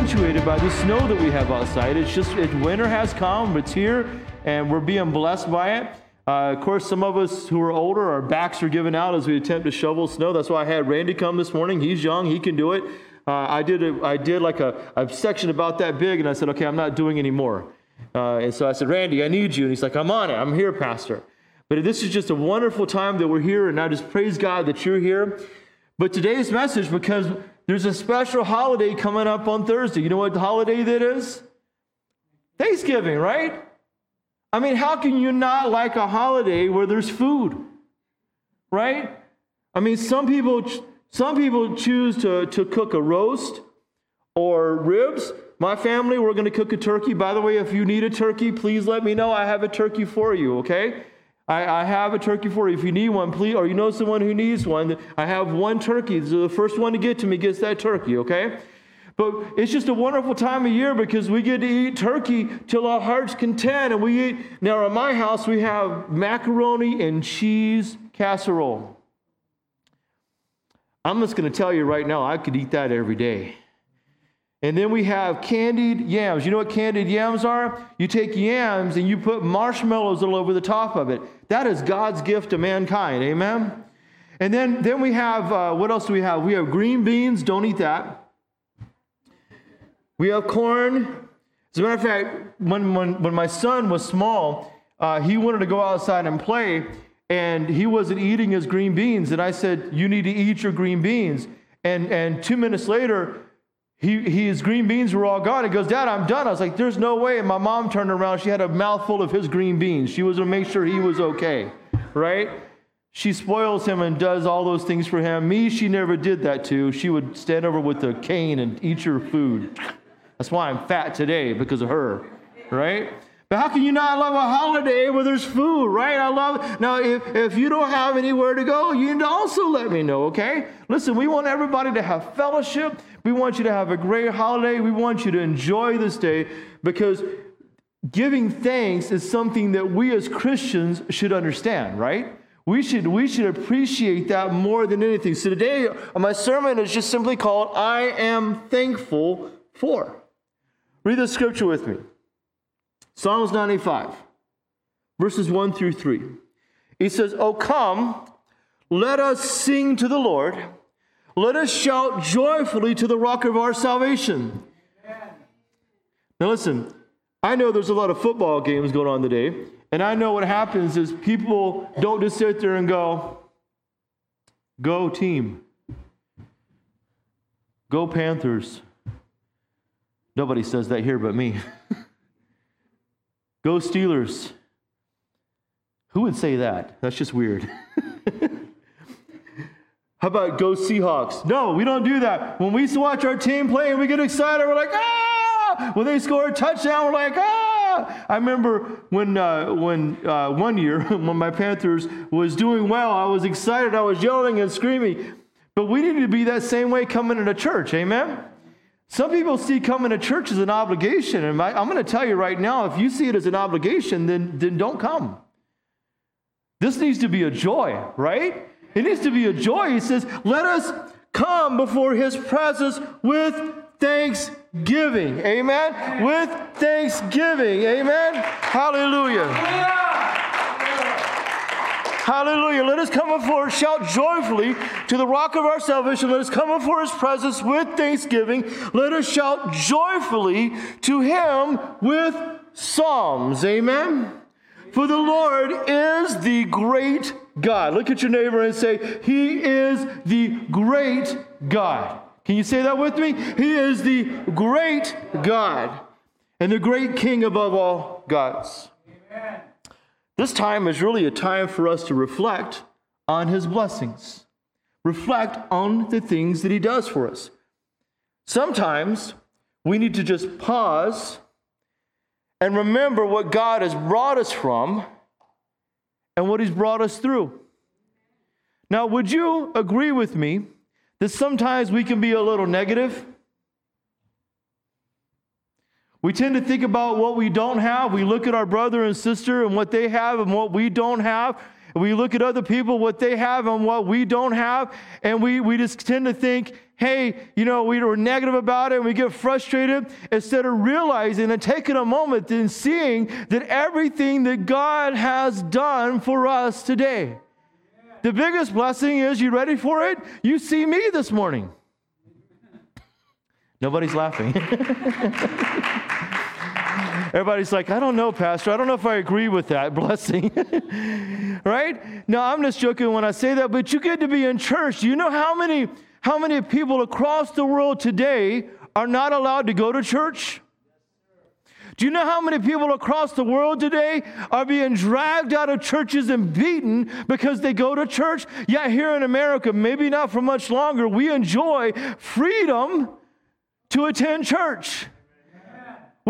Accentuated by the snow that we have outside. It's just, it, winter has come, it's here, and we're being blessed by it. Uh, of course, some of us who are older, our backs are giving out as we attempt to shovel snow. That's why I had Randy come this morning. He's young, he can do it. Uh, I did a, I did like a, a section about that big, and I said, okay, I'm not doing any more. Uh, and so I said, Randy, I need you. And he's like, I'm on it. I'm here, Pastor. But this is just a wonderful time that we're here, and I just praise God that you're here. But today's message, because there's a special holiday coming up on Thursday. You know what holiday that is? Thanksgiving, right? I mean, how can you not like a holiday where there's food? Right? I mean, some people some people choose to, to cook a roast or ribs. My family, we're going to cook a turkey. By the way, if you need a turkey, please let me know. I have a turkey for you, okay? I, I have a turkey for you. If you need one, please, or you know someone who needs one, I have one turkey. So the first one to get to me gets that turkey, okay? But it's just a wonderful time of year because we get to eat turkey till our heart's content. And we eat, now at my house, we have macaroni and cheese casserole. I'm just going to tell you right now, I could eat that every day. And then we have candied yams. You know what candied yams are? You take yams and you put marshmallows all over the top of it. That is God's gift to mankind. Amen? And then, then we have, uh, what else do we have? We have green beans. Don't eat that. We have corn. As a matter of fact, when, when, when my son was small, uh, he wanted to go outside and play, and he wasn't eating his green beans. And I said, You need to eat your green beans. And, and two minutes later, he, he, his green beans were all gone. He goes, Dad, I'm done. I was like, There's no way. And my mom turned around. She had a mouthful of his green beans. She was to make sure he was okay, right? She spoils him and does all those things for him. Me, she never did that to. She would stand over with a cane and eat your food. That's why I'm fat today, because of her, right? But how can you not love a holiday where there's food, right? I love Now, if, if you don't have anywhere to go, you need to also let me know, okay? Listen, we want everybody to have fellowship. We want you to have a great holiday. We want you to enjoy this day because giving thanks is something that we as Christians should understand, right? We should, we should appreciate that more than anything. So today, my sermon is just simply called I Am Thankful For. Read the scripture with me. Psalms 95, verses 1 through 3. He says, Oh, come, let us sing to the Lord. Let us shout joyfully to the rock of our salvation. Now, listen, I know there's a lot of football games going on today, and I know what happens is people don't just sit there and go, Go team, go Panthers. Nobody says that here but me. Go Steelers. Who would say that? That's just weird. How about go Seahawks? No, we don't do that. When we watch our team play and we get excited, we're like, ah! When they score a touchdown, we're like, ah! I remember when, uh, when uh, one year, when my Panthers was doing well, I was excited, I was yelling and screaming. But we need to be that same way coming into church, amen? Some people see coming to church as an obligation. And I'm going to tell you right now if you see it as an obligation, then, then don't come. This needs to be a joy, right? It needs to be a joy. He says, Let us come before his presence with thanksgiving. Amen? With thanksgiving. Amen? Hallelujah. Hallelujah. Let us come before, shout joyfully to the rock of our salvation. Let us come before his presence with thanksgiving. Let us shout joyfully to him with psalms. Amen. For the Lord is the great God. Look at your neighbor and say, He is the great God. Can you say that with me? He is the great God and the great King above all gods. Amen. This time is really a time for us to reflect on his blessings, reflect on the things that he does for us. Sometimes we need to just pause and remember what God has brought us from and what He's brought us through. Now, would you agree with me that sometimes we can be a little negative? We tend to think about what we don't have. We look at our brother and sister and what they have and what we don't have. We look at other people, what they have and what we don't have. And we, we just tend to think, hey, you know, we were negative about it and we get frustrated instead of realizing and taking a moment and seeing that everything that God has done for us today. The biggest blessing is, you ready for it? You see me this morning. Nobody's laughing. Everybody's like, I don't know, Pastor. I don't know if I agree with that blessing. right? No, I'm just joking when I say that, but you get to be in church. Do you know how many, how many people across the world today are not allowed to go to church? Do you know how many people across the world today are being dragged out of churches and beaten because they go to church? Yet here in America, maybe not for much longer, we enjoy freedom to attend church.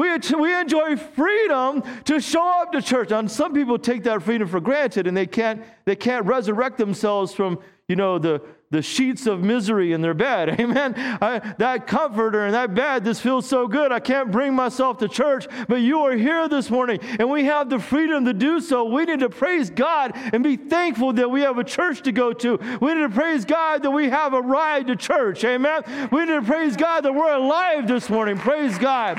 We, we enjoy freedom to show up to church. And some people take that freedom for granted and they can't, they can't resurrect themselves from, you know, the, the sheets of misery in their bed. Amen. I, that comforter and that bed, this feels so good. I can't bring myself to church, but you are here this morning and we have the freedom to do so. We need to praise God and be thankful that we have a church to go to. We need to praise God that we have a ride to church. Amen. We need to praise God that we're alive this morning. Praise God.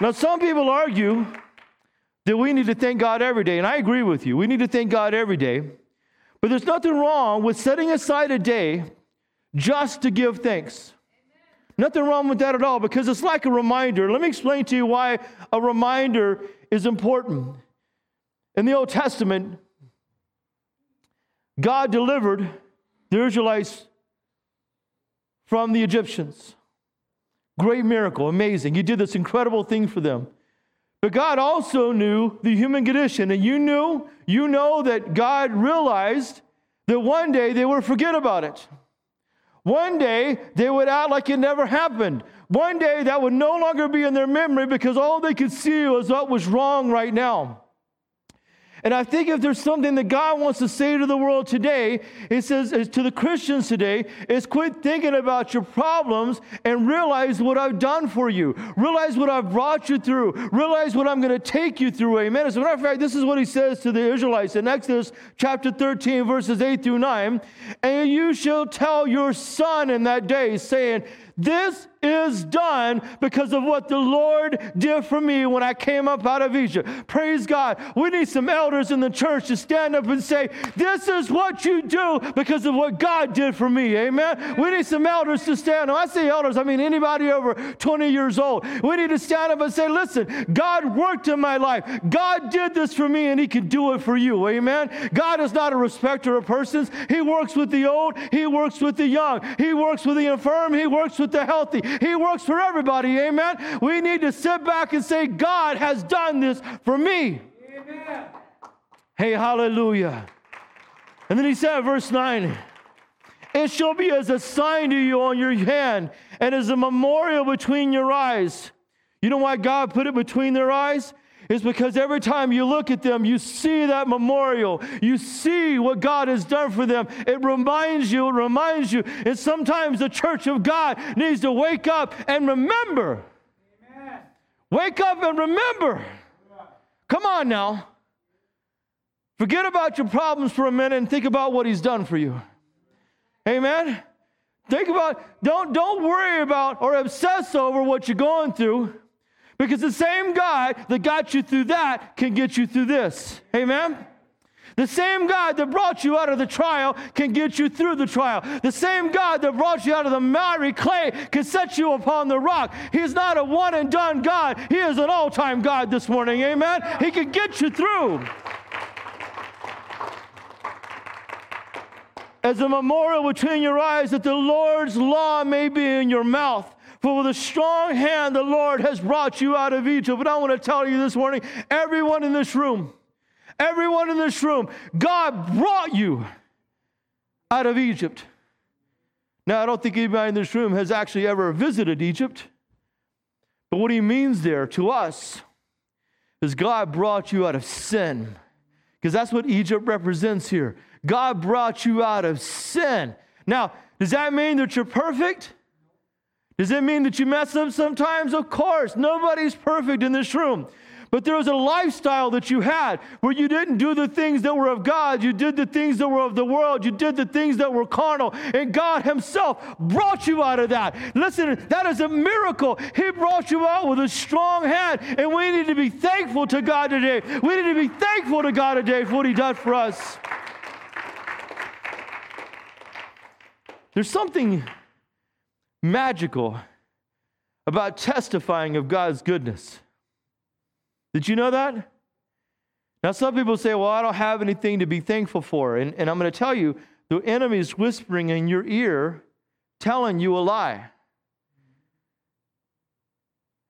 Now, some people argue that we need to thank God every day, and I agree with you. We need to thank God every day. But there's nothing wrong with setting aside a day just to give thanks. Nothing wrong with that at all because it's like a reminder. Let me explain to you why a reminder is important. In the Old Testament, God delivered the Israelites from the Egyptians. Great miracle, amazing. You did this incredible thing for them. But God also knew the human condition, and you knew, you know that God realized that one day they would forget about it. One day they would act like it never happened. One day that would no longer be in their memory because all they could see was what was wrong right now. And I think if there's something that God wants to say to the world today, it says to the Christians today, is quit thinking about your problems and realize what I've done for you. Realize what I've brought you through. Realize what I'm going to take you through. Amen. As a matter of fact, this is what he says to the Israelites in Exodus chapter 13, verses 8 through 9. And you shall tell your son in that day, saying, This is done because of what the Lord did for me when I came up out of Egypt. Praise God. We need some elders in the church to stand up and say, This is what you do because of what God did for me. Amen. We need some elders to stand up. I say elders, I mean anybody over 20 years old. We need to stand up and say, Listen, God worked in my life. God did this for me and He can do it for you. Amen. God is not a respecter of persons. He works with the old, He works with the young, He works with the infirm, He works with the healthy. He works for everybody. Amen. We need to sit back and say, God has done this for me. Amen. Hey, hallelujah. And then he said, verse 9, it shall be as a sign to you on your hand and as a memorial between your eyes. You know why God put it between their eyes? Is because every time you look at them, you see that memorial. You see what God has done for them. It reminds you, it reminds you. And sometimes the church of God needs to wake up and remember. Amen. Wake up and remember. Come on now. Forget about your problems for a minute and think about what He's done for you. Amen. Think about, don't, don't worry about or obsess over what you're going through. Because the same God that got you through that can get you through this. Amen? The same God that brought you out of the trial can get you through the trial. The same God that brought you out of the miry clay can set you upon the rock. He's not a one and done God, He is an all time God this morning. Amen? He can get you through. As a memorial between your eyes, that the Lord's law may be in your mouth. For with a strong hand, the Lord has brought you out of Egypt. But I want to tell you this morning everyone in this room, everyone in this room, God brought you out of Egypt. Now, I don't think anybody in this room has actually ever visited Egypt. But what he means there to us is God brought you out of sin. Because that's what Egypt represents here. God brought you out of sin. Now, does that mean that you're perfect? Does it mean that you mess up sometimes? Of course. Nobody's perfect in this room. But there was a lifestyle that you had where you didn't do the things that were of God. You did the things that were of the world. You did the things that were carnal. And God Himself brought you out of that. Listen, that is a miracle. He brought you out with a strong hand. And we need to be thankful to God today. We need to be thankful to God today for what He did for us. There's something magical about testifying of God's goodness. Did you know that? Now, some people say, well, I don't have anything to be thankful for. And, and I'm going to tell you, the enemy is whispering in your ear, telling you a lie.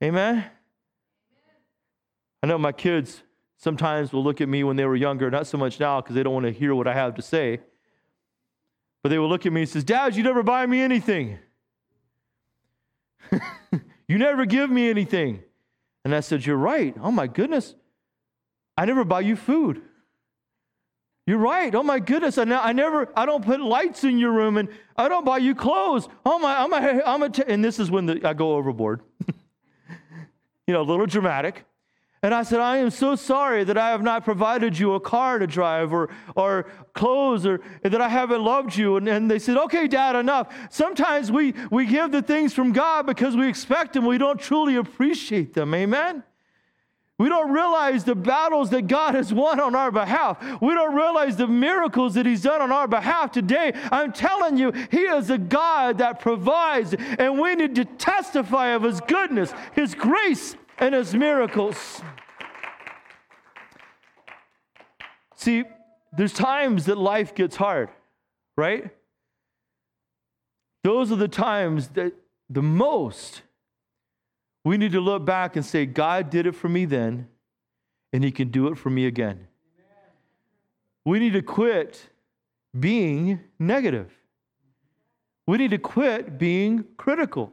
Amen? I know my kids sometimes will look at me when they were younger, not so much now because they don't want to hear what I have to say. But they will look at me and says, Dad, you never buy me anything. you never give me anything. And I said, You're right. Oh my goodness. I never buy you food. You're right. Oh my goodness. I, I never, I don't put lights in your room and I don't buy you clothes. Oh my, I'm a, I'm a and this is when the, I go overboard. you know, a little dramatic. And I said, I am so sorry that I have not provided you a car to drive or, or clothes or that I haven't loved you. And, and they said, okay, Dad, enough. Sometimes we, we give the things from God because we expect them. We don't truly appreciate them. Amen? We don't realize the battles that God has won on our behalf. We don't realize the miracles that He's done on our behalf today. I'm telling you, He is a God that provides, and we need to testify of His goodness, His grace, and his miracles. See, there's times that life gets hard, right? Those are the times that the most we need to look back and say, God did it for me then, and He can do it for me again. We need to quit being negative. We need to quit being critical.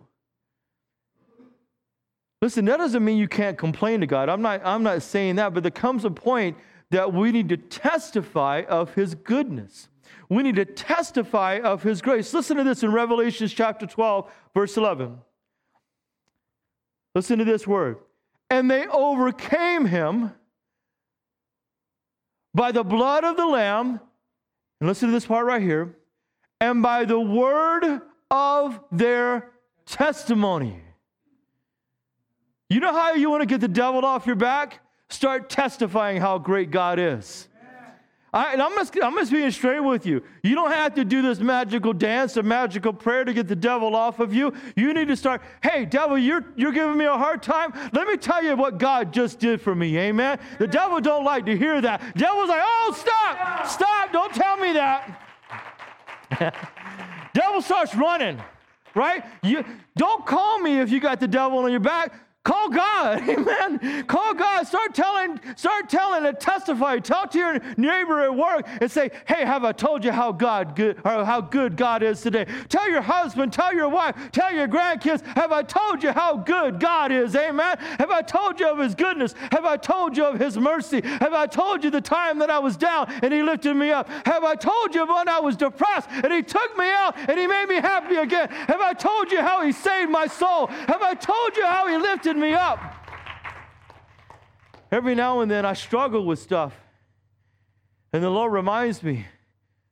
Listen, that doesn't mean you can't complain to God. I'm not, I'm not saying that, but there comes a point that we need to testify of his goodness. We need to testify of his grace. Listen to this in Revelation chapter 12, verse 11. Listen to this word. And they overcame him by the blood of the Lamb, and listen to this part right here, and by the word of their testimony. You know how you want to get the devil off your back? Start testifying how great God is. I, and I'm just, I'm just being straight with you. You don't have to do this magical dance, a magical prayer to get the devil off of you. You need to start, hey, devil, you're, you're giving me a hard time. Let me tell you what God just did for me. Amen. The devil don't like to hear that. Devil's like, oh, stop, stop, don't tell me that. devil starts running, right? You, don't call me if you got the devil on your back. Call God, amen. Call God. Start telling, start telling and testify. Talk to your neighbor at work and say, "Hey, have I told you how God good or how good God is today?" Tell your husband, tell your wife, tell your grandkids, "Have I told you how good God is?" Amen. Have I told you of His goodness? Have I told you of His mercy? Have I told you the time that I was down and He lifted me up? Have I told you when I was depressed and He took me out and He made me happy again? Have I told you how He saved my soul? Have I told you how He lifted me up. Every now and then I struggle with stuff. And the Lord reminds me,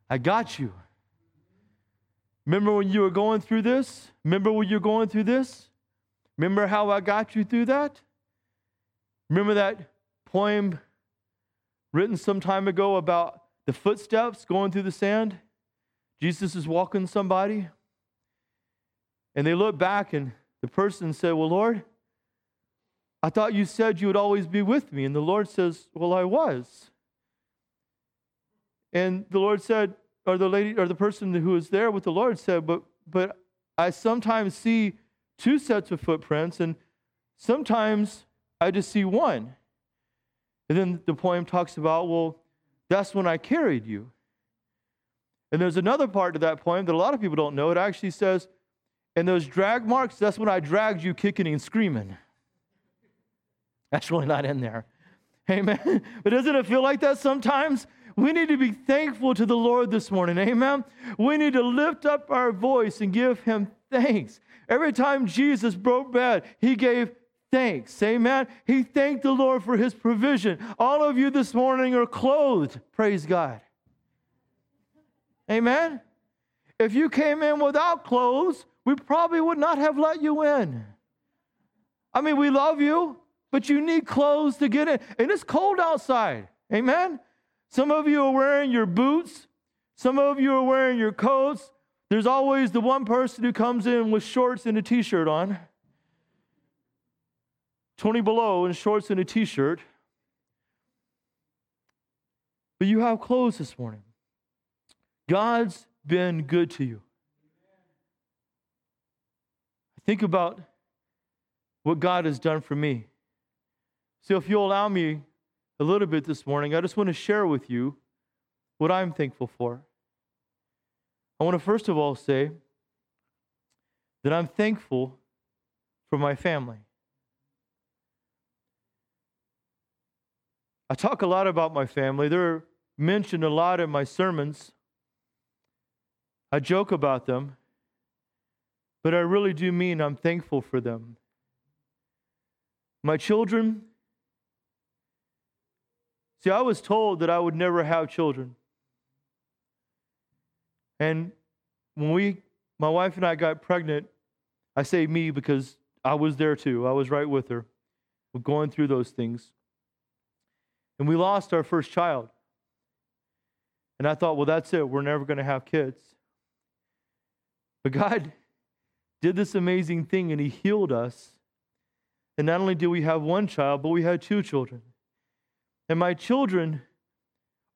I got you. Remember when you were going through this? Remember when you're going through this? Remember how I got you through that? Remember that poem written some time ago about the footsteps going through the sand? Jesus is walking somebody. And they look back, and the person said, Well, Lord, I thought you said you would always be with me. And the Lord says, Well, I was. And the Lord said, or the lady, or the person who was there with the Lord said, But but I sometimes see two sets of footprints, and sometimes I just see one. And then the poem talks about, well, that's when I carried you. And there's another part to that poem that a lot of people don't know. It actually says, and those drag marks, that's when I dragged you kicking and screaming. That's really not in there. Amen. But doesn't it feel like that sometimes? We need to be thankful to the Lord this morning. Amen. We need to lift up our voice and give him thanks. Every time Jesus broke bread, he gave thanks. Amen. He thanked the Lord for his provision. All of you this morning are clothed. Praise God. Amen. If you came in without clothes, we probably would not have let you in. I mean, we love you, but you need clothes to get in. And it's cold outside. Amen. Some of you are wearing your boots, some of you are wearing your coats. There's always the one person who comes in with shorts and a t shirt on. 20 below and shorts and a t shirt. But you have clothes this morning. God's been good to you. Think about what God has done for me. So, if you'll allow me a little bit this morning, I just want to share with you what I'm thankful for. I want to first of all say that I'm thankful for my family. I talk a lot about my family. They're mentioned a lot in my sermons. I joke about them, but I really do mean I'm thankful for them. My children, see, I was told that I would never have children. And when we, my wife and I got pregnant, I say me because I was there too. I was right with her. We're going through those things. And we lost our first child. And I thought, well, that's it. We're never going to have kids. But God did this amazing thing and He healed us. And not only did we have one child, but we had two children. And my children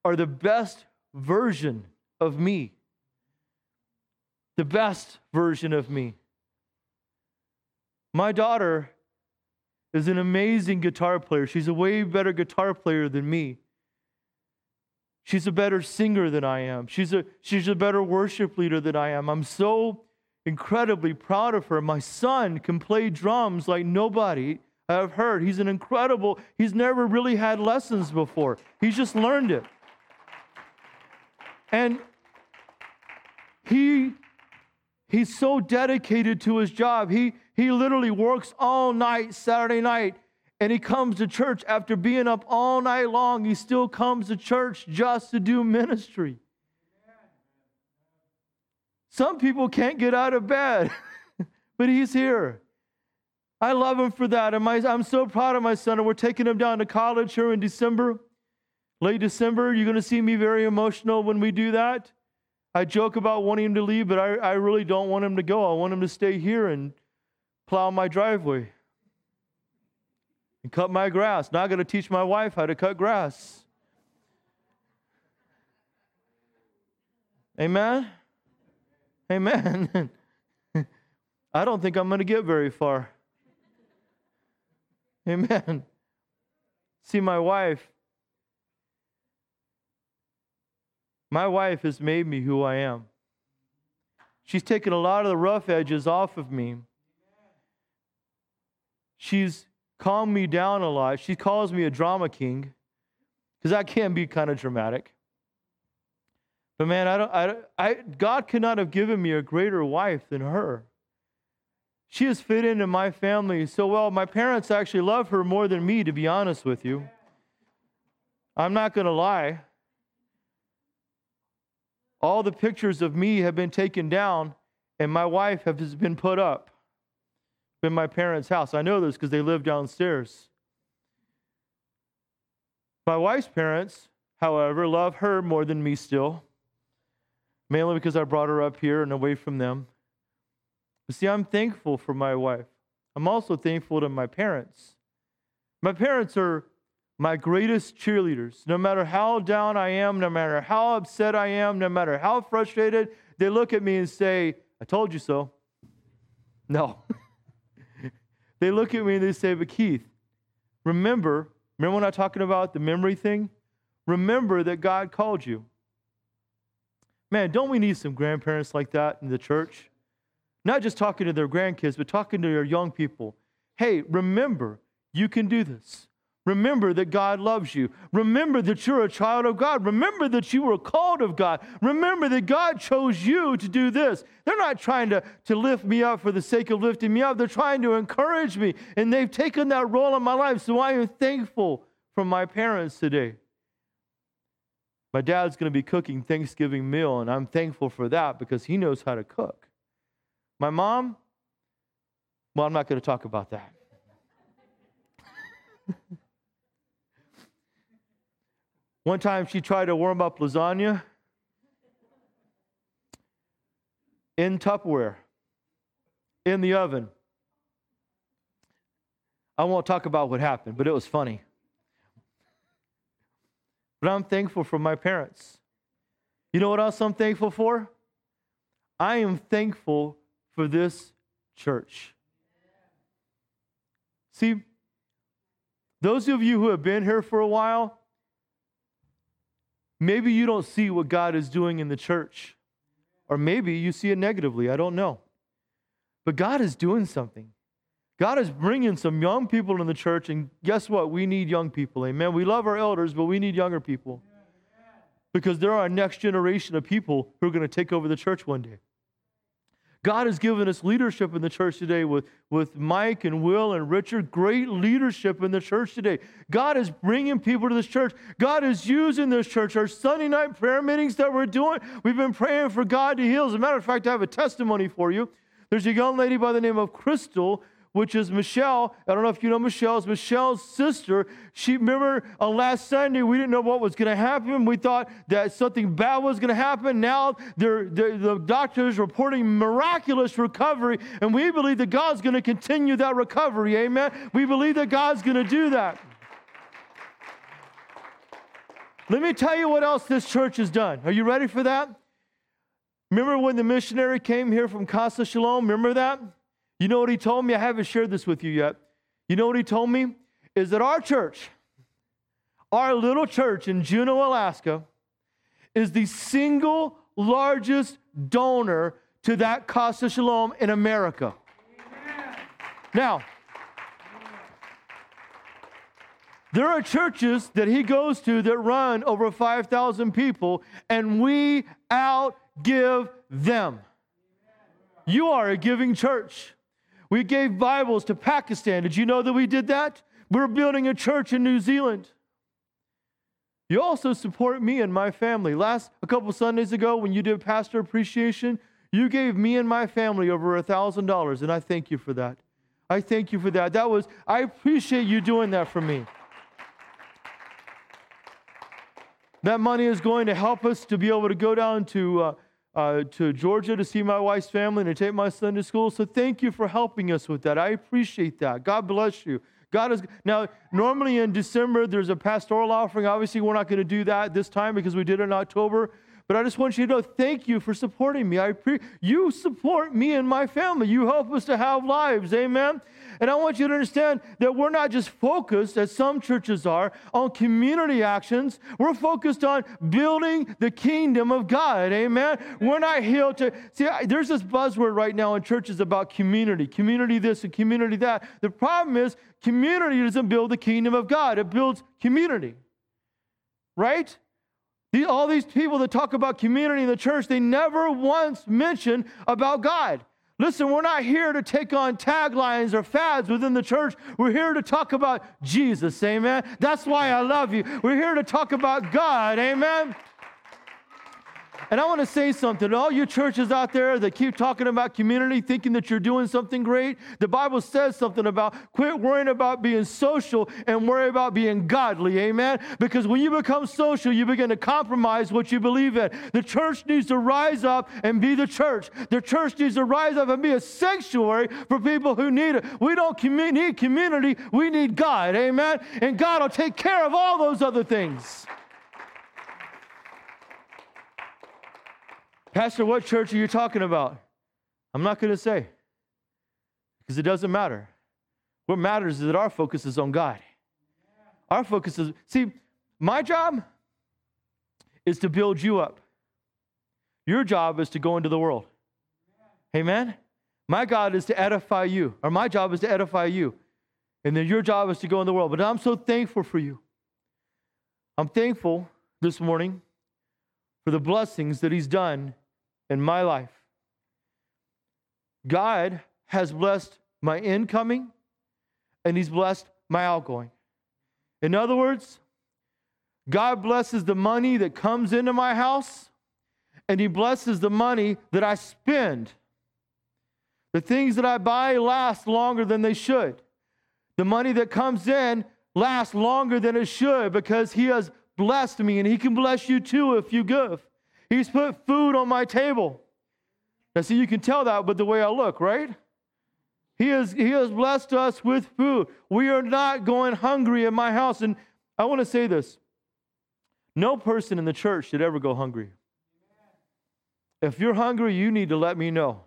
are the best version of me. The best version of me. My daughter is an amazing guitar player. She's a way better guitar player than me. She's a better singer than I am. She's a, she's a better worship leader than I am. I'm so incredibly proud of her. My son can play drums like nobody I've heard. He's an incredible, he's never really had lessons before, he's just learned it. And he he's so dedicated to his job. He he literally works all night Saturday night and he comes to church after being up all night long. He still comes to church just to do ministry. Some people can't get out of bed, but he's here. I love him for that. And my, I'm so proud of my son. And we're taking him down to college here in December, late December. You're going to see me very emotional when we do that. I joke about wanting him to leave, but I, I really don't want him to go. I want him to stay here and plow my driveway and cut my grass. Not going to teach my wife how to cut grass. Amen? Amen. I don't think I'm going to get very far. Amen. See, my wife, my wife has made me who I am. She's taken a lot of the rough edges off of me. She's calmed me down a lot. She calls me a drama king because that can be kind of dramatic. But man, I don't, I, I, God could not have given me a greater wife than her. She has fit into my family so well. My parents actually love her more than me, to be honest with you. I'm not going to lie. All the pictures of me have been taken down, and my wife has been put up in my parents' house. I know this because they live downstairs. My wife's parents, however, love her more than me still, mainly because I brought her up here and away from them. But see, I'm thankful for my wife. I'm also thankful to my parents. My parents are my greatest cheerleaders. No matter how down I am, no matter how upset I am, no matter how frustrated, they look at me and say, I told you so. No. They look at me and they say, But Keith, remember, remember when I'm talking about the memory thing? Remember that God called you. Man, don't we need some grandparents like that in the church? Not just talking to their grandkids, but talking to your young people. Hey, remember, you can do this. Remember that God loves you. Remember that you're a child of God. Remember that you were called of God. Remember that God chose you to do this. They're not trying to, to lift me up for the sake of lifting me up, they're trying to encourage me. And they've taken that role in my life. So I am thankful for my parents today. My dad's going to be cooking Thanksgiving meal, and I'm thankful for that because he knows how to cook. My mom, well, I'm not going to talk about that. One time she tried to warm up lasagna in Tupperware, in the oven. I won't talk about what happened, but it was funny. But I'm thankful for my parents. You know what else I'm thankful for? I am thankful for this church. See, those of you who have been here for a while, maybe you don't see what God is doing in the church. Or maybe you see it negatively. I don't know. But God is doing something. God is bringing some young people in the church, and guess what? We need young people. Amen. We love our elders, but we need younger people because they're our next generation of people who are going to take over the church one day. God has given us leadership in the church today with, with Mike and Will and Richard. Great leadership in the church today. God is bringing people to this church. God is using this church. Our Sunday night prayer meetings that we're doing, we've been praying for God to heal. As a matter of fact, I have a testimony for you. There's a young lady by the name of Crystal which is Michelle. I don't know if you know Michelle. Michelle's sister. She remember on last Sunday we didn't know what was going to happen. We thought that something bad was going to happen. Now they're, they're, the doctors reporting miraculous recovery, and we believe that God's going to continue that recovery. Amen. We believe that God's going to do that. Let me tell you what else this church has done. Are you ready for that? Remember when the missionary came here from Casa Shalom? Remember that? You know what he told me? I haven't shared this with you yet. You know what he told me? Is that our church, our little church in Juneau, Alaska, is the single largest donor to that Casa Shalom in America. Amen. Now, there are churches that he goes to that run over 5,000 people, and we outgive them. You are a giving church. We gave Bibles to Pakistan. Did you know that we did that? We're building a church in New Zealand. You also support me and my family. Last a couple Sundays ago, when you did pastor appreciation, you gave me and my family over a thousand dollars, and I thank you for that. I thank you for that. That was I appreciate you doing that for me. That money is going to help us to be able to go down to uh, uh, to Georgia to see my wife's family and to take my son to school. So thank you for helping us with that. I appreciate that. God bless you. God is now normally in December there's a pastoral offering. Obviously, we're not going to do that this time because we did it in October. But I just want you to know, thank you for supporting me. I pre- you support me and my family. You help us to have lives. Amen. And I want you to understand that we're not just focused, as some churches are, on community actions. We're focused on building the kingdom of God. Amen. We're not here to see. There's this buzzword right now in churches about community, community this and community that. The problem is community doesn't build the kingdom of God. It builds community. Right? All these people that talk about community in the church, they never once mention about God. Listen, we're not here to take on taglines or fads within the church. We're here to talk about Jesus, amen. That's why I love you. We're here to talk about God, amen. And I want to say something to all you churches out there that keep talking about community, thinking that you're doing something great. The Bible says something about quit worrying about being social and worry about being godly. Amen. Because when you become social, you begin to compromise what you believe in. The church needs to rise up and be the church. The church needs to rise up and be a sanctuary for people who need it. We don't commu- need community, we need God. Amen. And God will take care of all those other things. Pastor, what church are you talking about? I'm not going to say because it doesn't matter. What matters is that our focus is on God. Our focus is, see, my job is to build you up. Your job is to go into the world. Amen? My God is to edify you, or my job is to edify you. And then your job is to go in the world. But I'm so thankful for you. I'm thankful this morning for the blessings that He's done in my life. God has blessed my incoming and He's blessed my outgoing. In other words, God blesses the money that comes into my house and He blesses the money that I spend. The things that I buy last longer than they should. The money that comes in lasts longer than it should because He has blessed me, and He can bless you too if you give. He's put food on my table. Now, see, you can tell that with the way I look, right? He has, he has blessed us with food. We are not going hungry in my house. And I want to say this no person in the church should ever go hungry. If you're hungry, you need to let me know.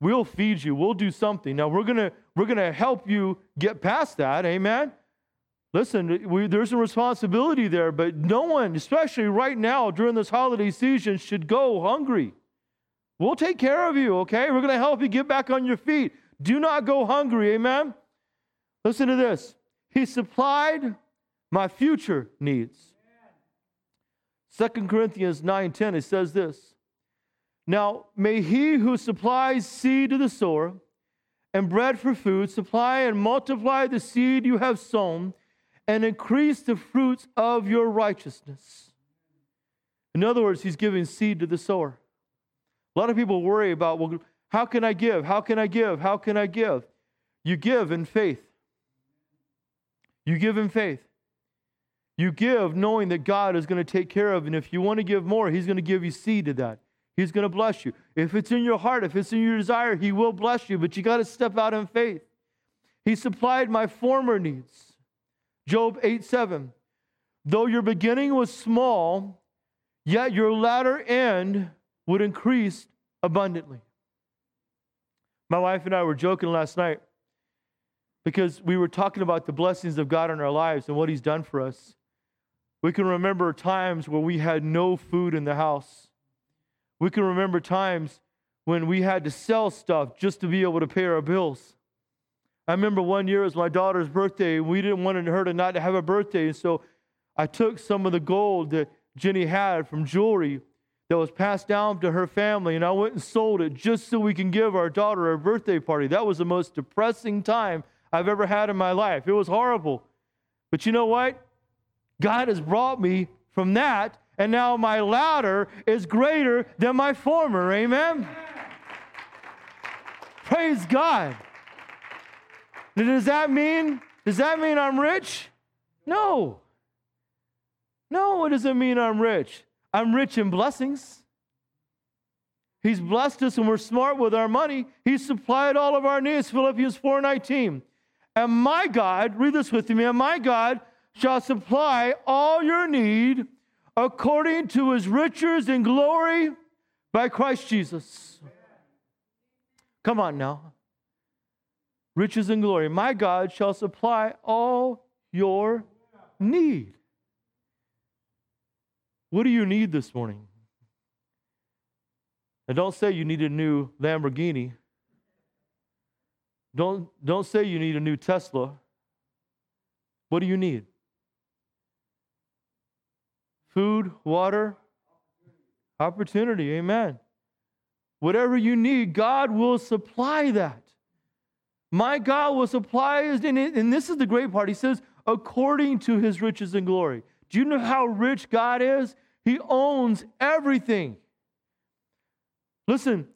We'll feed you. We'll do something. Now we're gonna we're gonna help you get past that. Amen. Listen, we, there's a responsibility there, but no one, especially right now during this holiday season, should go hungry. We'll take care of you, okay? We're going to help you get back on your feet. Do not go hungry, amen? Listen to this. He supplied my future needs. Second Corinthians 9:10 it says this. Now, may he who supplies seed to the sower and bread for food supply and multiply the seed you have sown and increase the fruits of your righteousness. In other words, he's giving seed to the sower. A lot of people worry about, well, how can I give? How can I give? How can I give? You give in faith. You give in faith. You give knowing that God is going to take care of. And if you want to give more, He's going to give you seed to that. He's going to bless you. If it's in your heart, if it's in your desire, He will bless you, but you got to step out in faith. He supplied my former needs. Job 8 7. Though your beginning was small, yet your latter end would increase abundantly. My wife and I were joking last night because we were talking about the blessings of God in our lives and what He's done for us. We can remember times where we had no food in the house we can remember times when we had to sell stuff just to be able to pay our bills. I remember one year it was my daughter's birthday, and we didn't want her to not have a birthday. And so I took some of the gold that Jenny had from jewelry that was passed down to her family, and I went and sold it just so we can give our daughter a birthday party. That was the most depressing time I've ever had in my life. It was horrible. But you know what? God has brought me from that and now my latter is greater than my former. Amen? Praise God. Does that mean, does that mean I'm rich? No. No, it doesn't mean I'm rich. I'm rich in blessings. He's blessed us and we're smart with our money. He supplied all of our needs, Philippians 4:19. And my God, read this with me, and my God shall supply all your need according to his riches and glory by Christ Jesus. Come on now. Riches and glory. My God shall supply all your need. What do you need this morning? And don't say you need a new Lamborghini. Don't, don't say you need a new Tesla. What do you need? food, water, opportunity. Amen. Whatever you need, God will supply that. My God will supply, and this is the great part. He says, according to his riches and glory. Do you know how rich God is? He owns everything. Listen,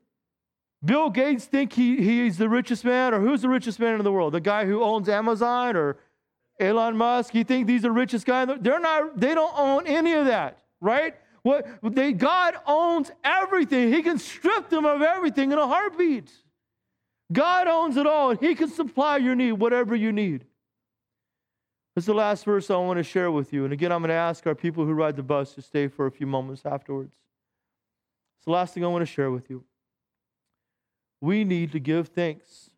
Bill Gates think he, he's the richest man, or who's the richest man in the world? The guy who owns Amazon or Elon Musk, you think are the richest guys? They're not, they don't own any of that, right? What they God owns everything. He can strip them of everything in a heartbeat. God owns it all, and He can supply your need, whatever you need. This is the last verse I want to share with you. And again, I'm going to ask our people who ride the bus to stay for a few moments afterwards. It's the last thing I want to share with you. We need to give thanks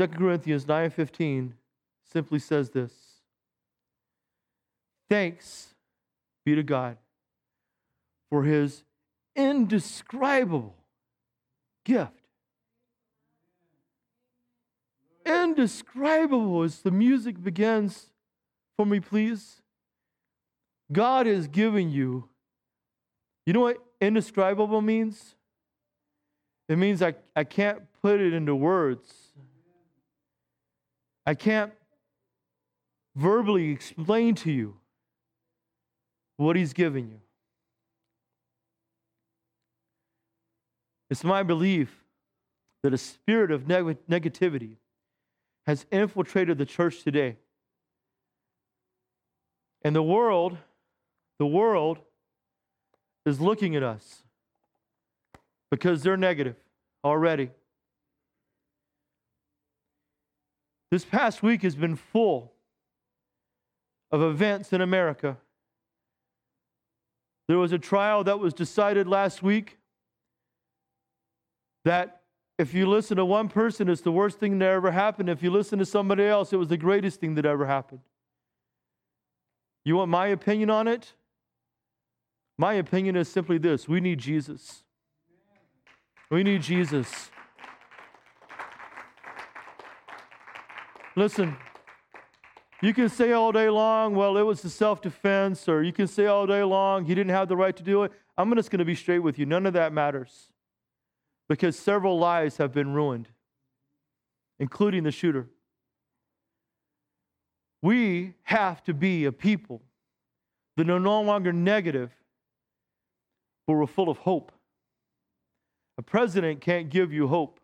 2 Corinthians 9:15 simply says this. Thanks be to God for his indescribable gift. indescribable as the music begins for me, please. God is giving you. You know what indescribable means? It means I, I can't put it into words. I can't verbally explain to you what He's giving you. It's my belief that a spirit of neg- negativity has infiltrated the church today. And the world, the world is looking at us because they're negative already. This past week has been full of events in America. There was a trial that was decided last week that if you listen to one person, it's the worst thing that ever happened. If you listen to somebody else, it was the greatest thing that ever happened. You want my opinion on it? My opinion is simply this we need Jesus. We need Jesus. Listen, you can say all day long, well, it was the self defense, or you can say all day long, he didn't have the right to do it. I'm just going to be straight with you. None of that matters because several lives have been ruined, including the shooter. We have to be a people that are no longer negative, but we're full of hope. A president can't give you hope.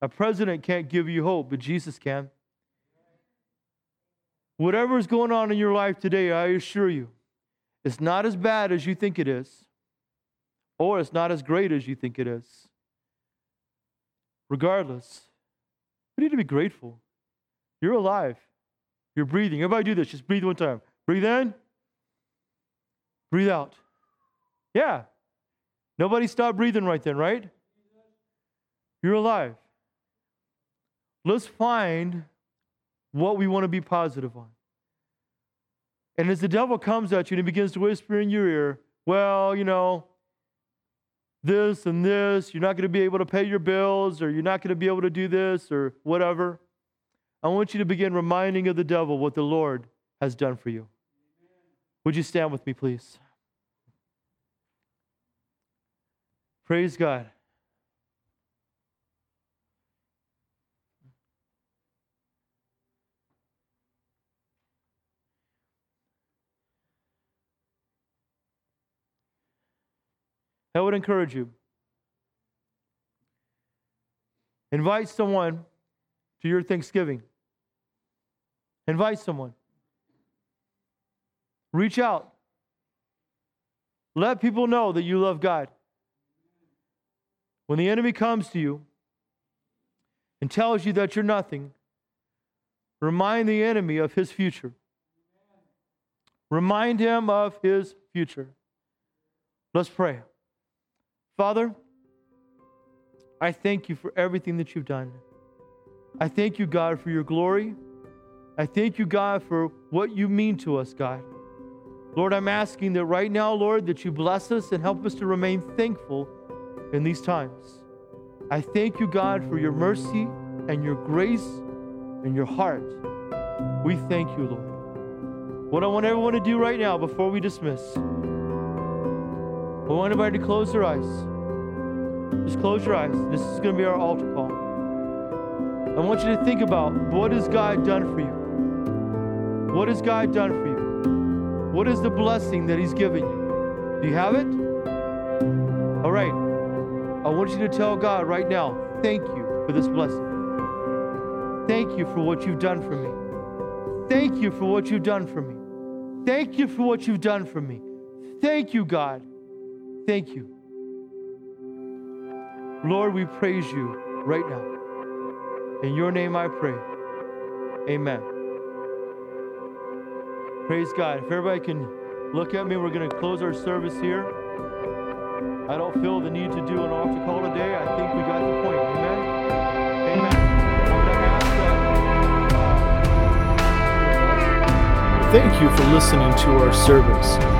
A president can't give you hope, but Jesus can. Whatever is going on in your life today, I assure you, it's not as bad as you think it is or it's not as great as you think it is. Regardless, we need to be grateful. You're alive. You're breathing. Everybody do this. Just breathe one time. Breathe in. Breathe out. Yeah. Nobody stopped breathing right then, right? You're alive. Let's find what we want to be positive on. And as the devil comes at you and he begins to whisper in your ear, well, you know, this and this. You're not going to be able to pay your bills, or you're not going to be able to do this, or whatever. I want you to begin reminding of the devil what the Lord has done for you. Would you stand with me, please? Praise God. I would encourage you. Invite someone to your Thanksgiving. Invite someone. Reach out. Let people know that you love God. When the enemy comes to you and tells you that you're nothing, remind the enemy of his future. Remind him of his future. Let's pray. Father, I thank you for everything that you've done. I thank you, God, for your glory. I thank you, God, for what you mean to us, God. Lord, I'm asking that right now, Lord, that you bless us and help us to remain thankful in these times. I thank you, God, for your mercy and your grace and your heart. We thank you, Lord. What I want everyone to do right now before we dismiss, I want everybody to close their eyes. Just close your eyes. This is going to be our altar call. I want you to think about what has God done for you? What has God done for you? What is the blessing that He's given you? Do you have it? All right. I want you to tell God right now, thank you for this blessing. Thank you for what you've done for me. Thank you for what you've done for me. Thank you for what you've done for me. Thank you, God. Thank you. Lord, we praise you right now. In your name I pray. Amen. Praise God. If everybody can look at me, we're going to close our service here. I don't feel the need to do an altar call today. I think we got the point. Amen. Amen. Thank you for listening to our service.